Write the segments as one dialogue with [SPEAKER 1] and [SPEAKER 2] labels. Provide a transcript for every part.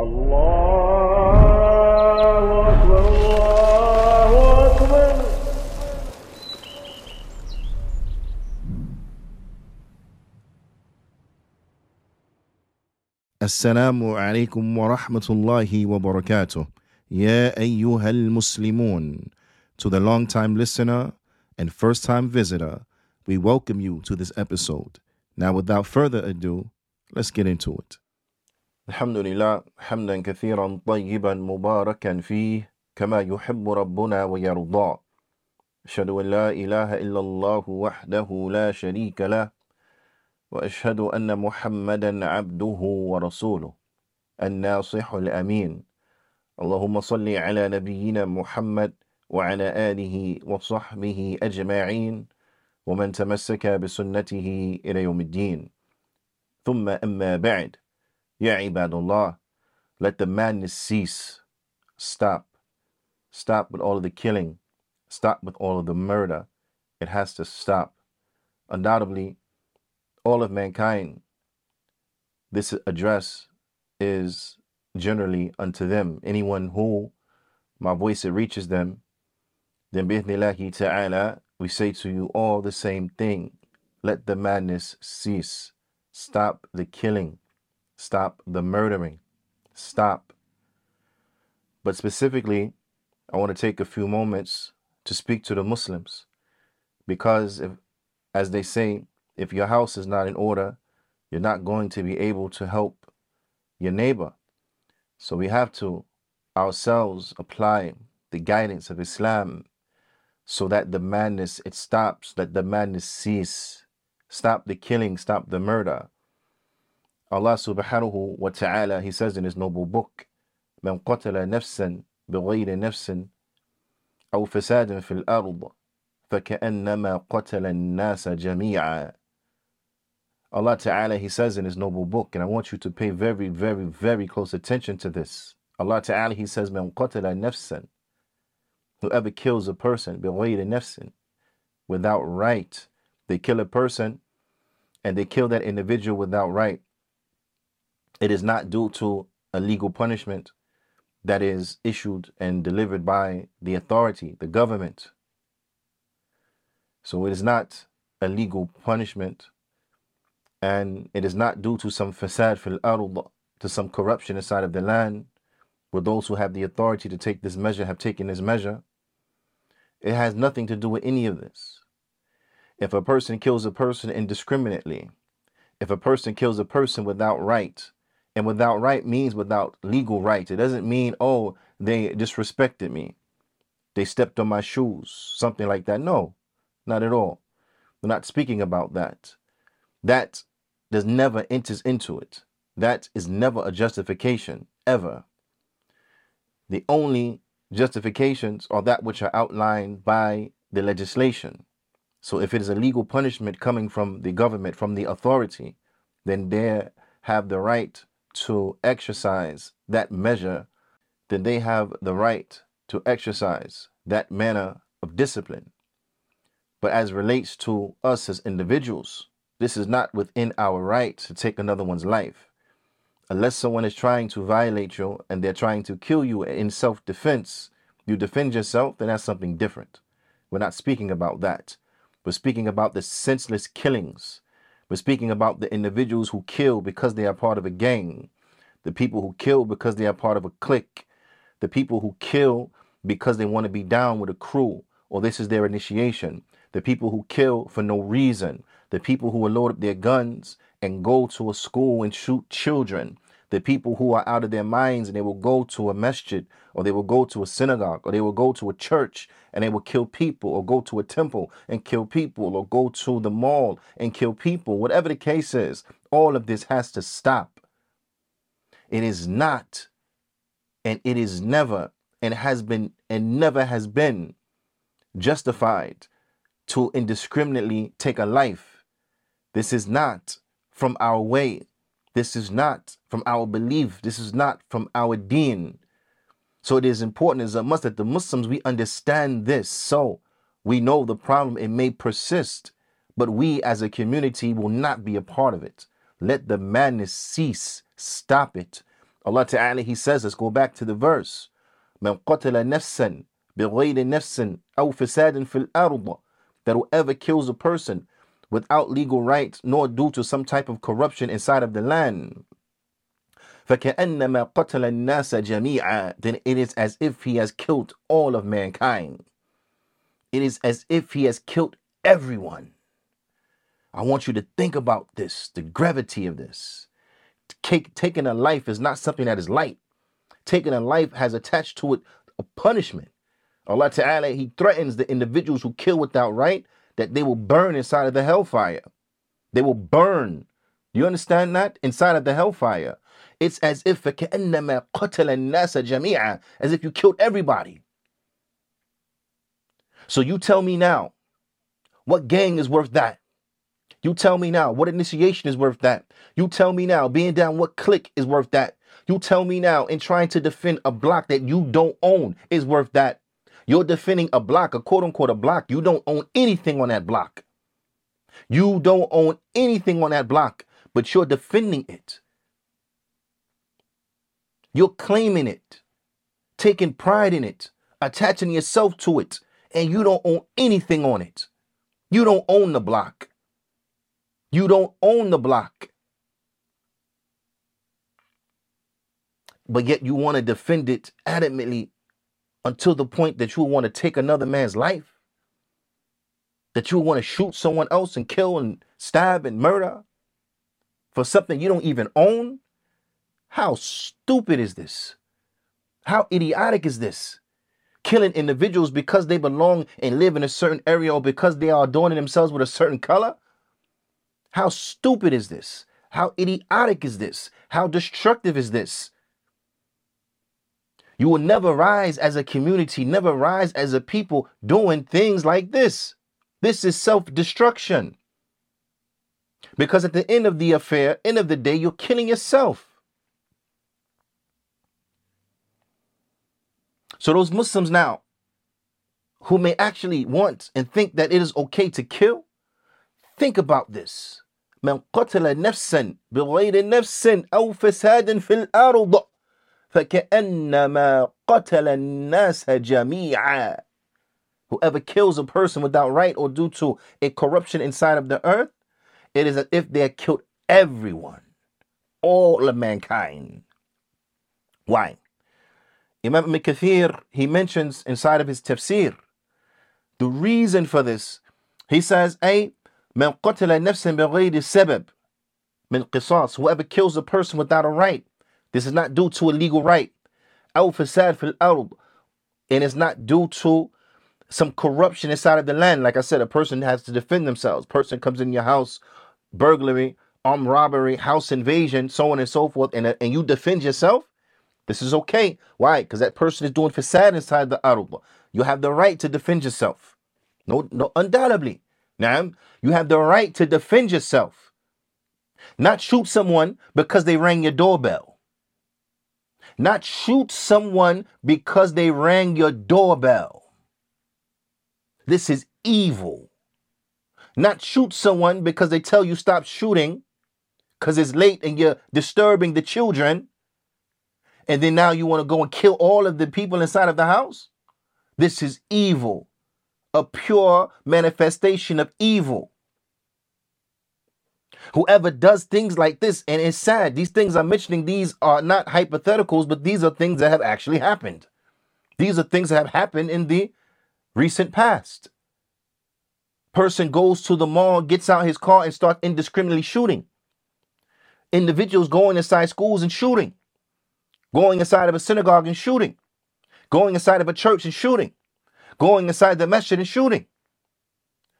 [SPEAKER 1] الله أكبر الله أكبر
[SPEAKER 2] السلام عليكم ورحمة الله وبركاته يا أيها المسلمون To the long-time listener and first-time visitor, we welcome you to this episode. Now, without further ado, let's get into it. الحمد لله حمدا كثيرا طيبا مباركا فيه كما يحب ربنا ويرضى. أشهد أن لا إله إلا الله وحده لا شريك له وأشهد أن محمدا عبده ورسوله الناصح الأمين. اللهم صل على نبينا محمد وعلى آله وصحبه أجمعين ومن تمسك بسنته إلى يوم الدين. ثم أما بعد. Ya ibadullah, let the madness cease. Stop. Stop with all of the killing. Stop with all of the murder. It has to stop. Undoubtedly, all of mankind, this address is generally unto them. Anyone who my voice it reaches them, then bi'ithnillahi ta'ala, we say to you all the same thing. Let the madness cease. Stop the killing. Stop the murdering. Stop. But specifically, I want to take a few moments to speak to the Muslims because if, as they say, if your house is not in order, you're not going to be able to help your neighbor. So we have to ourselves apply the guidance of Islam so that the madness it stops, that the madness cease, stop the killing, stop the murder. Allah subhanahu wa ta'ala, He says in His noble book, من قتل نفسا بغير نفس أو فساد في الأرض فكأنما قتل الناس جميعا Allah Ta'ala, He says in His noble book, and I want you to pay very, very, very close attention to this. Allah Ta'ala, He says, Man qatala nafsan. Whoever kills a person, bighayri nafsin, without right, they kill a person and they kill that individual without right. It is not due to a legal punishment that is issued and delivered by the authority, the government. So it is not a legal punishment and it is not due to some fasad fil ard, to some corruption inside of the land, where those who have the authority to take this measure have taken this measure. It has nothing to do with any of this. If a person kills a person indiscriminately, if a person kills a person without right, and without right means without legal rights. it doesn't mean, oh, they disrespected me, they stepped on my shoes, something like that. No, not at all. We're not speaking about that. That does never enters into it. That is never a justification, ever. The only justifications are that which are outlined by the legislation. So if it is a legal punishment coming from the government, from the authority, then they have the right to exercise that measure, then they have the right to exercise that manner of discipline. But as relates to us as individuals, this is not within our right to take another one's life. Unless someone is trying to violate you and they're trying to kill you in self defense, you defend yourself, then that's something different. We're not speaking about that. We're speaking about the senseless killings. We're speaking about the individuals who kill because they are part of a gang, the people who kill because they are part of a clique, the people who kill because they want to be down with a crew or this is their initiation, the people who kill for no reason, the people who will load up their guns and go to a school and shoot children, the people who are out of their minds and they will go to a masjid or they will go to a synagogue or they will go to a church and they will kill people or go to a temple and kill people or go to the mall and kill people, whatever the case is, all of this has to stop. It is not and it is never and has been and never has been justified to indiscriminately take a life this is not from our way. This is not from our belief. This is not from our deen. So it is important as a must that the Muslims we understand this. So we know the problem it may persist, but we as a community will not be a part of it. Let the madness cease. Stop it. Allah Ta'ala, He says, let's go back to the verse. من قتل نفسا بغير نفس أو فساد في الأرض that whoever kills a person without legal rights nor due to some type of corruption inside of the land فكأنما قتل الناس جميعا then it is as if he has killed all of mankind it is as if he has killed everyone I want you to think about this the gravity of this Take, taking a life is not something that is light taking a life has attached to it a punishment Allah Ta'ala, He threatens the individuals who kill without right that they will burn inside of the hellfire. They will burn. You understand that? Inside of the hellfire. It's as if as if you killed everybody. So you tell me now, what gang is worth that? You tell me now, what initiation is worth that? You tell me now, being down what clique is worth that? You tell me now, in trying to defend a block that you don't own is worth that. You're defending a block, a quote unquote a block. You don't own anything on that block. You don't own anything on that block, but you're defending it. You're claiming it, taking pride in it, attaching yourself to it, and you don't own anything on it. You don't own the block. You don't own the block. But yet you want to defend it adamantly until the point that you want to take another man's life? That you want to shoot someone else and kill and stab and murder for something you don't even own? How stupid is this? How idiotic is this? Killing individuals because they belong and live in a certain area or because they are adorning themselves with a certain color? How stupid is this? How idiotic is this? How destructive is this? You will never rise as a community, never rise as a people doing things like this. This is self destruction. Because at the end of the affair, end of the day, you're killing yourself. So, those Muslims now who may actually want and think that it is okay to kill, think about this. من قتل نفسا بغير نفس أو فساد في الأرض فكأنما قتل الناس جميعا Whoever kills a person without right or due to a corruption inside of the earth, it is as if they had killed everyone, all of mankind. Why? Imam Ibn Kathir, he mentions inside of his tafsir, the reason for this. He says, A, من قتل نفسا بغير سبب من قصاص. Whoever kills a person without a right, this is not due to a legal right. Out fasad fil. And it's not due to some corruption inside of the land. Like I said, a person has to defend themselves. Person comes in your house, burglary, armed robbery, house invasion, so on and so forth, and, uh, and you defend yourself. This is okay. Why? Because that person is doing fasad inside the aruba. You have the right to defend yourself. No, no, undoubtedly. Now, you have the right to defend yourself. Not shoot someone because they rang your doorbell not shoot someone because they rang your doorbell. This is evil. Not shoot someone because they tell you stop shooting because it's late and you're disturbing the children. And then now you want to go and kill all of the people inside of the house. This is evil, a pure manifestation of evil. Whoever does things like this, and it's sad, these things I'm mentioning, these are not hypotheticals, but these are things that have actually happened. These are things that have happened in the recent past. Person goes to the mall, gets out his car, and starts indiscriminately shooting. Individuals going inside schools and shooting. Going inside of a synagogue and shooting. Going inside of a church and shooting. Going inside the masjid and shooting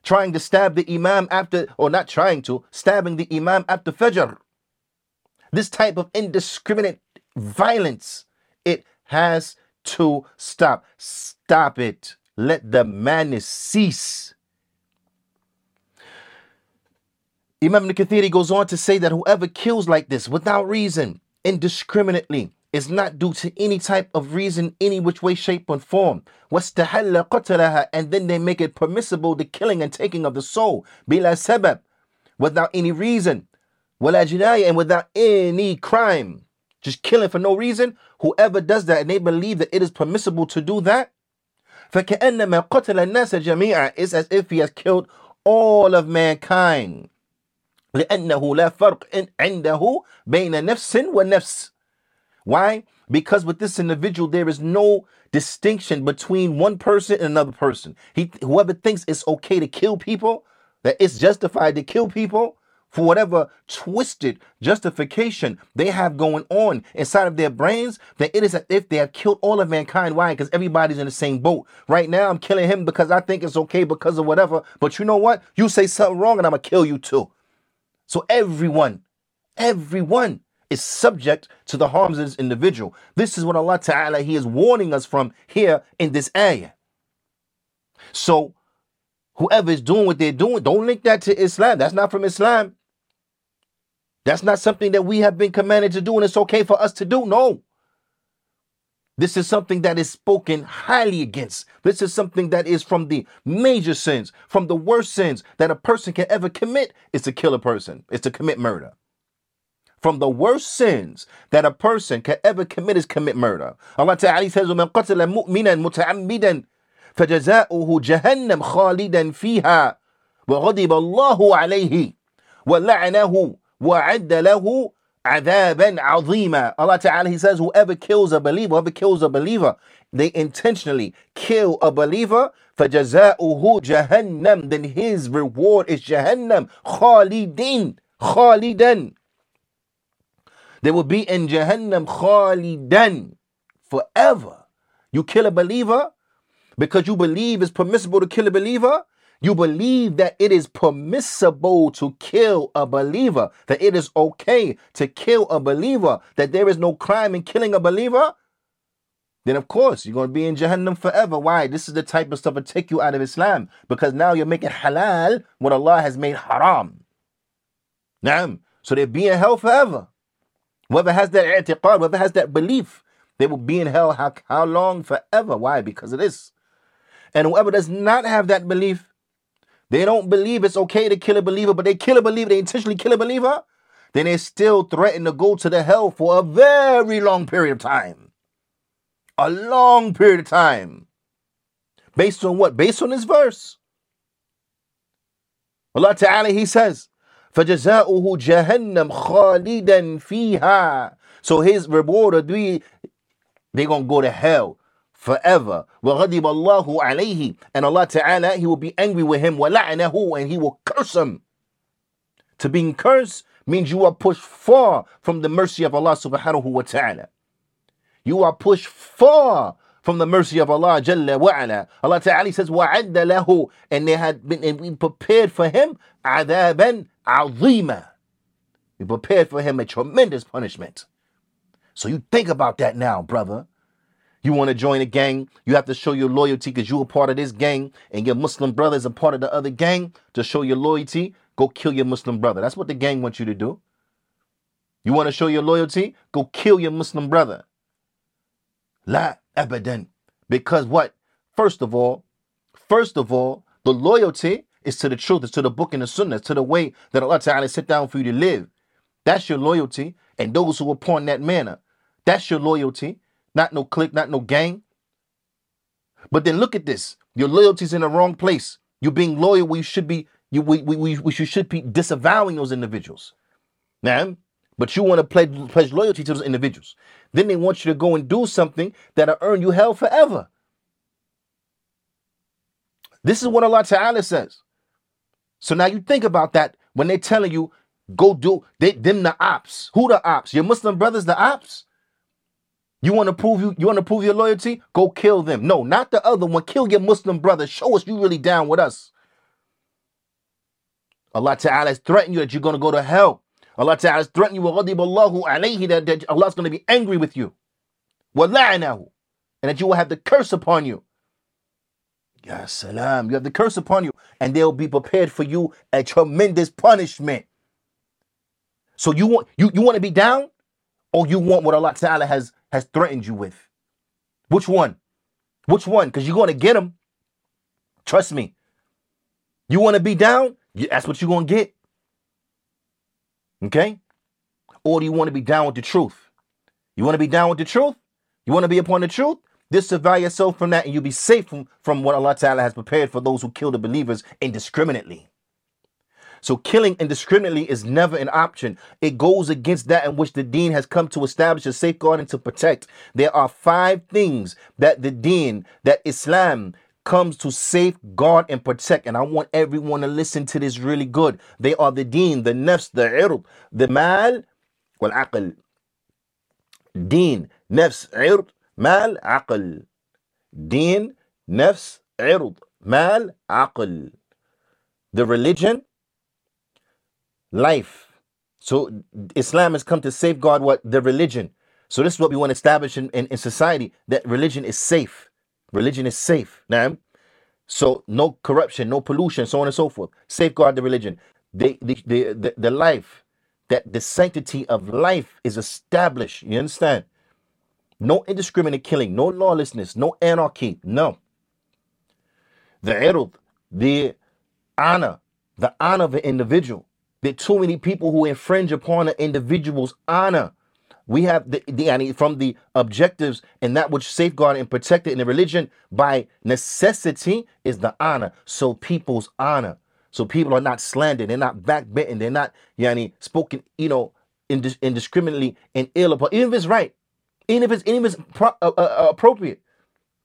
[SPEAKER 2] trying to stab the Imam after, or not trying to, stabbing the Imam after Fajr. This type of indiscriminate violence, it has to stop. Stop it. Let the madness cease. Imam Kathiri goes on to say that whoever kills like this without reason, indiscriminately, is not due to any type of reason, any which way, shape, or form. وَاسْتَحَلَّ قَتَلَهَا And then they make it permissible the killing and taking of the soul. بِلَا سَبَب Without any reason. وَلَا جِنَايَ And without any crime. just killing for no reason, whoever does that and they believe that it is permissible to do that, فَكَأَنَّمَا قَتَلَ النَّاسَ جَمِيعًا It's as if he has killed all of mankind. لأنه لا فرق عنده بين نفس ونفس. why? Because with this individual, there is no distinction between one person and another person. He, whoever thinks it's okay to kill people, that it's justified to kill people, for whatever twisted justification they have going on inside of their brains, that it is as if they have killed all of mankind. Why? Because everybody's in the same boat. Right now, I'm killing him because I think it's okay because of whatever. But you know what? You say something wrong and I'm going to kill you too. So everyone, everyone is subject to the harms of this individual. This is what Allah Ta'ala He is warning us from here in this ayah. So whoever is doing what they're doing, don't link that to Islam. That's not from Islam. That's not something that we have been commanded to do, and it's okay for us to do. No. This is something that is spoken highly against. This is something that is from the major sins, from the worst sins that a person can ever commit is to kill a person, is to commit murder From the worst sins that a person can ever commit is commit murder. Allah Ta'ala says, وَمَنْ قَتَلَ مُؤْمِنًا مُتَعَمِّدًا فَجَزَاؤُهُ جَهَنَّمْ خَالِدًا فِيهَا وَغَضِبَ اللَّهُ عَلَيْهِ وَلَعْنَهُ وَعَدَّ لَهُ عَذَابًا عَظِيمًا Allah Ta'ala, He says, whoever kills a believer, whoever kills a believer, they intentionally kill a believer, فَجَزَاؤُهُ جَهَنَّمْ Then his reward is Jahannam, خَالِدٍ خَالِدًا they will be in Jahannam khalidan forever. You kill a believer because you believe it's permissible to kill a believer, you believe that it is permissible to kill a believer, that it is okay to kill a believer, that there is no crime in killing a believer, then of course you're going to be in Jahannam forever. Why? This is the type of stuff that take you out of Islam because now you're making halal what Allah has made haram. Naam. So they'll be in hell forever. Whoever has that i'tiqad, whoever has that belief, they will be in hell how, how long? Forever. Why? Because of this. And whoever does not have that belief, they don't believe it's okay to kill a believer, but they kill a believer, they intentionally kill a believer, then they still threaten to go to the hell for a very long period of time. A long period of time. Based on what? Based on this verse. Allah Ta'ala, He says, فَجَزَاؤُهُ جَهَنَّمْ خَالِدًا فِيهَا So his reward will be, they're going to go to hell forever. وَغَضِبَ اللَّهُ عَلَيْهِ And Allah Ta'ala, He will be angry with him. وَلَعْنَهُ And He will curse him. To being cursed means you are pushed far from the mercy of Allah Subhanahu wa Ta'ala. You are pushed far from the mercy of Allah Jalla wa ala. Allah Ta'ala says, وَعَدَّ لَهُ And they had been prepared for him عَذَابًا عَظِيمًا We prepared for him a tremendous punishment. So you think about that now, brother. You want to join a gang, you have to show your loyalty because you're a part of this gang and your Muslim brother is a part of the other gang. To show your loyalty, go kill your Muslim brother. That's what the gang wants you to do. You want to show your loyalty? Go kill your Muslim brother. La abadan. Because what? First of all, first of all, the loyalty is to the truth, it's to the book and the sunnah, to the way that Allah Ta'ala sit down for you to live. That's your loyalty. And those who upon that manner, that's your loyalty not no clique, not no gang. But then look at this. Your loyalty's in the wrong place. You're being loyal where you should be, you we we, we, we should be disavowing those individuals. Now, but you want to pledge, pledge loyalty to those individuals. Then they want you to go and do something that'll earn you hell forever. This is what Allah Ta'ala says. So now you think about that when they're telling you, go do they them the ops. Who the ops? Your Muslim brothers the ops? You want to prove you, you want to prove your loyalty? Go kill them. No, not the other one. Kill your Muslim brother. Show us you really down with us. Allah Ta'ala has threatened you that you're going to go to hell. Allah Ta'ala has threatened you with alayhi that, that Allah's going to be angry with you. وَلَعْنَهُ And that you will have the curse upon you. Ya salam. You have the curse upon you. And they'll be prepared for you a tremendous punishment. So you want you, you want to be down? Or you want what Allah Ta'ala has has threatened you with? Which one? Which one? Because you're going to get them. Trust me. You want to be down? That's what you're going to get. Okay? Or do you want to be down with the truth? You want to be down with the truth? You want to be upon the truth? Disavow yourself from that and you'll be safe from, from what Allah Ta'ala has prepared for those who kill the believers indiscriminately. So killing indiscriminately is never an option. It goes against that in which the deen has come to establish a safeguard and to protect. There are five things that the deen, that Islam comes to safeguard and protect. And I want everyone to listen to this really good. They are the deen, the nafs, the ird, the mal, wal aql. Deen, nafs, ird, mal, aql. Deen, nafs, ird, mal, aql. The religion, life. So Islam has come to safeguard what the religion. So this is what we want to establish in, in, in society that religion is safe. Religion is safe. Now, so no corruption, no pollution, so on and so forth. Safeguard the religion. The the the, the, the life, that the sanctity of life is established. You understand? No indiscriminate killing, no lawlessness, no anarchy. No. The irud, the honor, the honor of an individual. There are too many people who infringe upon an individual's honor. We have the, the from the objectives and that which safeguard and protect it in the religion by necessity is the honor. So people's honor. So people are not slandered, they're not backbitten, they're not yani spoken, you know, indis- indiscriminately and ill upon, even if it's right, even if it's even if it's pro- uh, uh, uh, appropriate,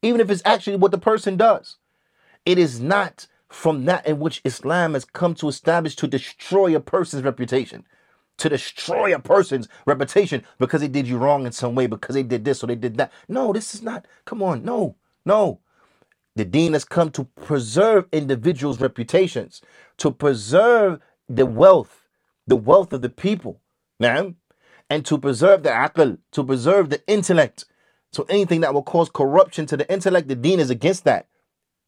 [SPEAKER 2] even if it's actually what the person does. It is not from that in which Islam has come to establish to destroy a person's reputation, to destroy a person's reputation because they did you wrong in some way, because they did this or they did that. No, this is not, come on, no, no. The deen has come to preserve individuals' reputations, to preserve the wealth, the wealth of the people, now, and to preserve the aql, to preserve the intellect. So anything that will cause corruption to the intellect, the deen is against that.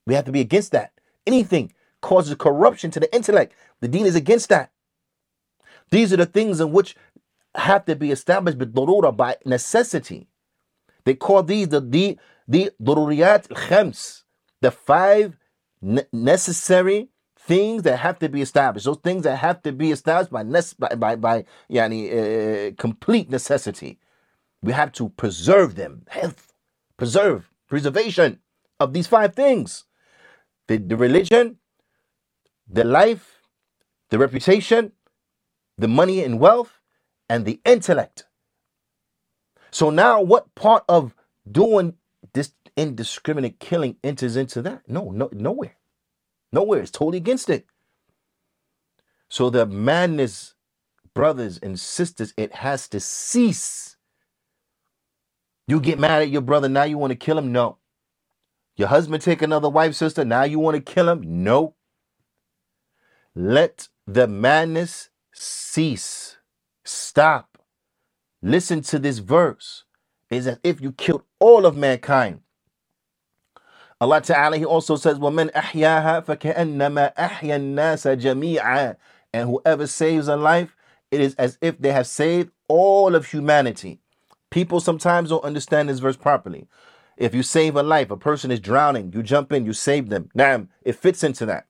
[SPEAKER 2] We have to be against that. Anything causes corruption to the intellect, the deen is against that. These are the things in which have to be established by by necessity. They call these the the the dururiyat khams, the five necessary things that have to be established. Those things that have to be established by by by, by yani, uh, complete necessity. We have to preserve them, health, preserve, preservation of these five things: the, the religion, the life, the reputation, the money and wealth, and the intellect. So now, what part of doing this indiscriminate killing enters into that? No, no, nowhere, nowhere. It's totally against it. So the madness, brothers and sisters, it has to cease. You get mad at your brother, now you want to kill him? No. Your husband take another wife, sister, now you want to kill him? No. Let the madness cease. Stop. Listen to this verse. It's as if you killed all of mankind. Allah Ta'ala, He also says, وَمَنْ أَحْيَاهَا فَكَأَنَّمَا أَحْيَا النَّاسَ جَمِيعًا And whoever saves a life, it is as if they have saved all of humanity. People sometimes don't understand this verse properly. If you save a life, a person is drowning, you jump in, you save them. Now, it fits into that.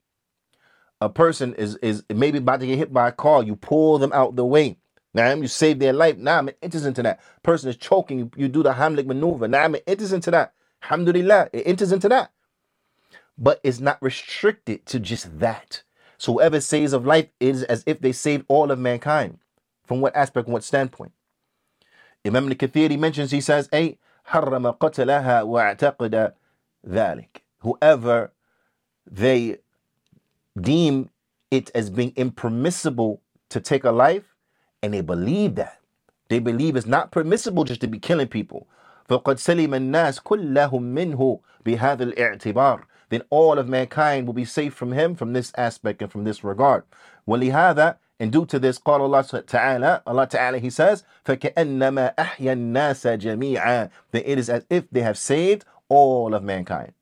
[SPEAKER 2] A person is is maybe about to get hit by a car, you pull them out the way. Now, you save their life. Now, it enters into that. Person is choking, you, you do the Hamlik maneuver. Now, it enters into that. Alhamdulillah, it enters into that. But it's not restricted to just that. So whoever saves of life is as if they saved all of mankind. From what aspect, from what standpoint? Imam al-Kathir, he mentions, he says, أي حرم قتلها واعتقد ذلك. Whoever they deem it as being impermissible to take a life, and they believe that. They believe it's not permissible just to be killing people. فقد سلم الناس كلهم منه بهذا الاعتبار then all of mankind will be safe from him from this aspect and from this regard. ولهذا and due to this قال الله تعالى Allah Ta'ala he says فكأنما أحيا الناس جميعا then it is as if they have saved all of mankind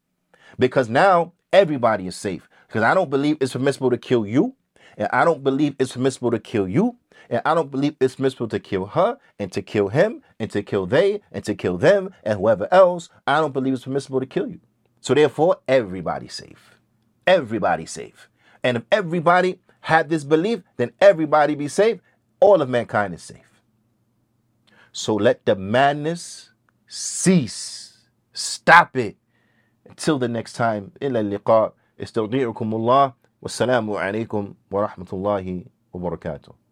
[SPEAKER 2] because now everybody is safe because I don't believe it's permissible to kill you and I don't believe it's permissible to kill you and I don't believe it's permissible to kill her and to kill him and to kill they and to kill them and whoever else. I don't believe it's permissible to kill you. So therefore, everybody's safe. Everybody's safe. And if everybody had this belief, then everybody be safe. All of mankind is safe. So let the madness cease. Stop it. Until the next time. إلى اللقاء. استودعكم الله والسلام عليكم ورحمة الله وبركاته.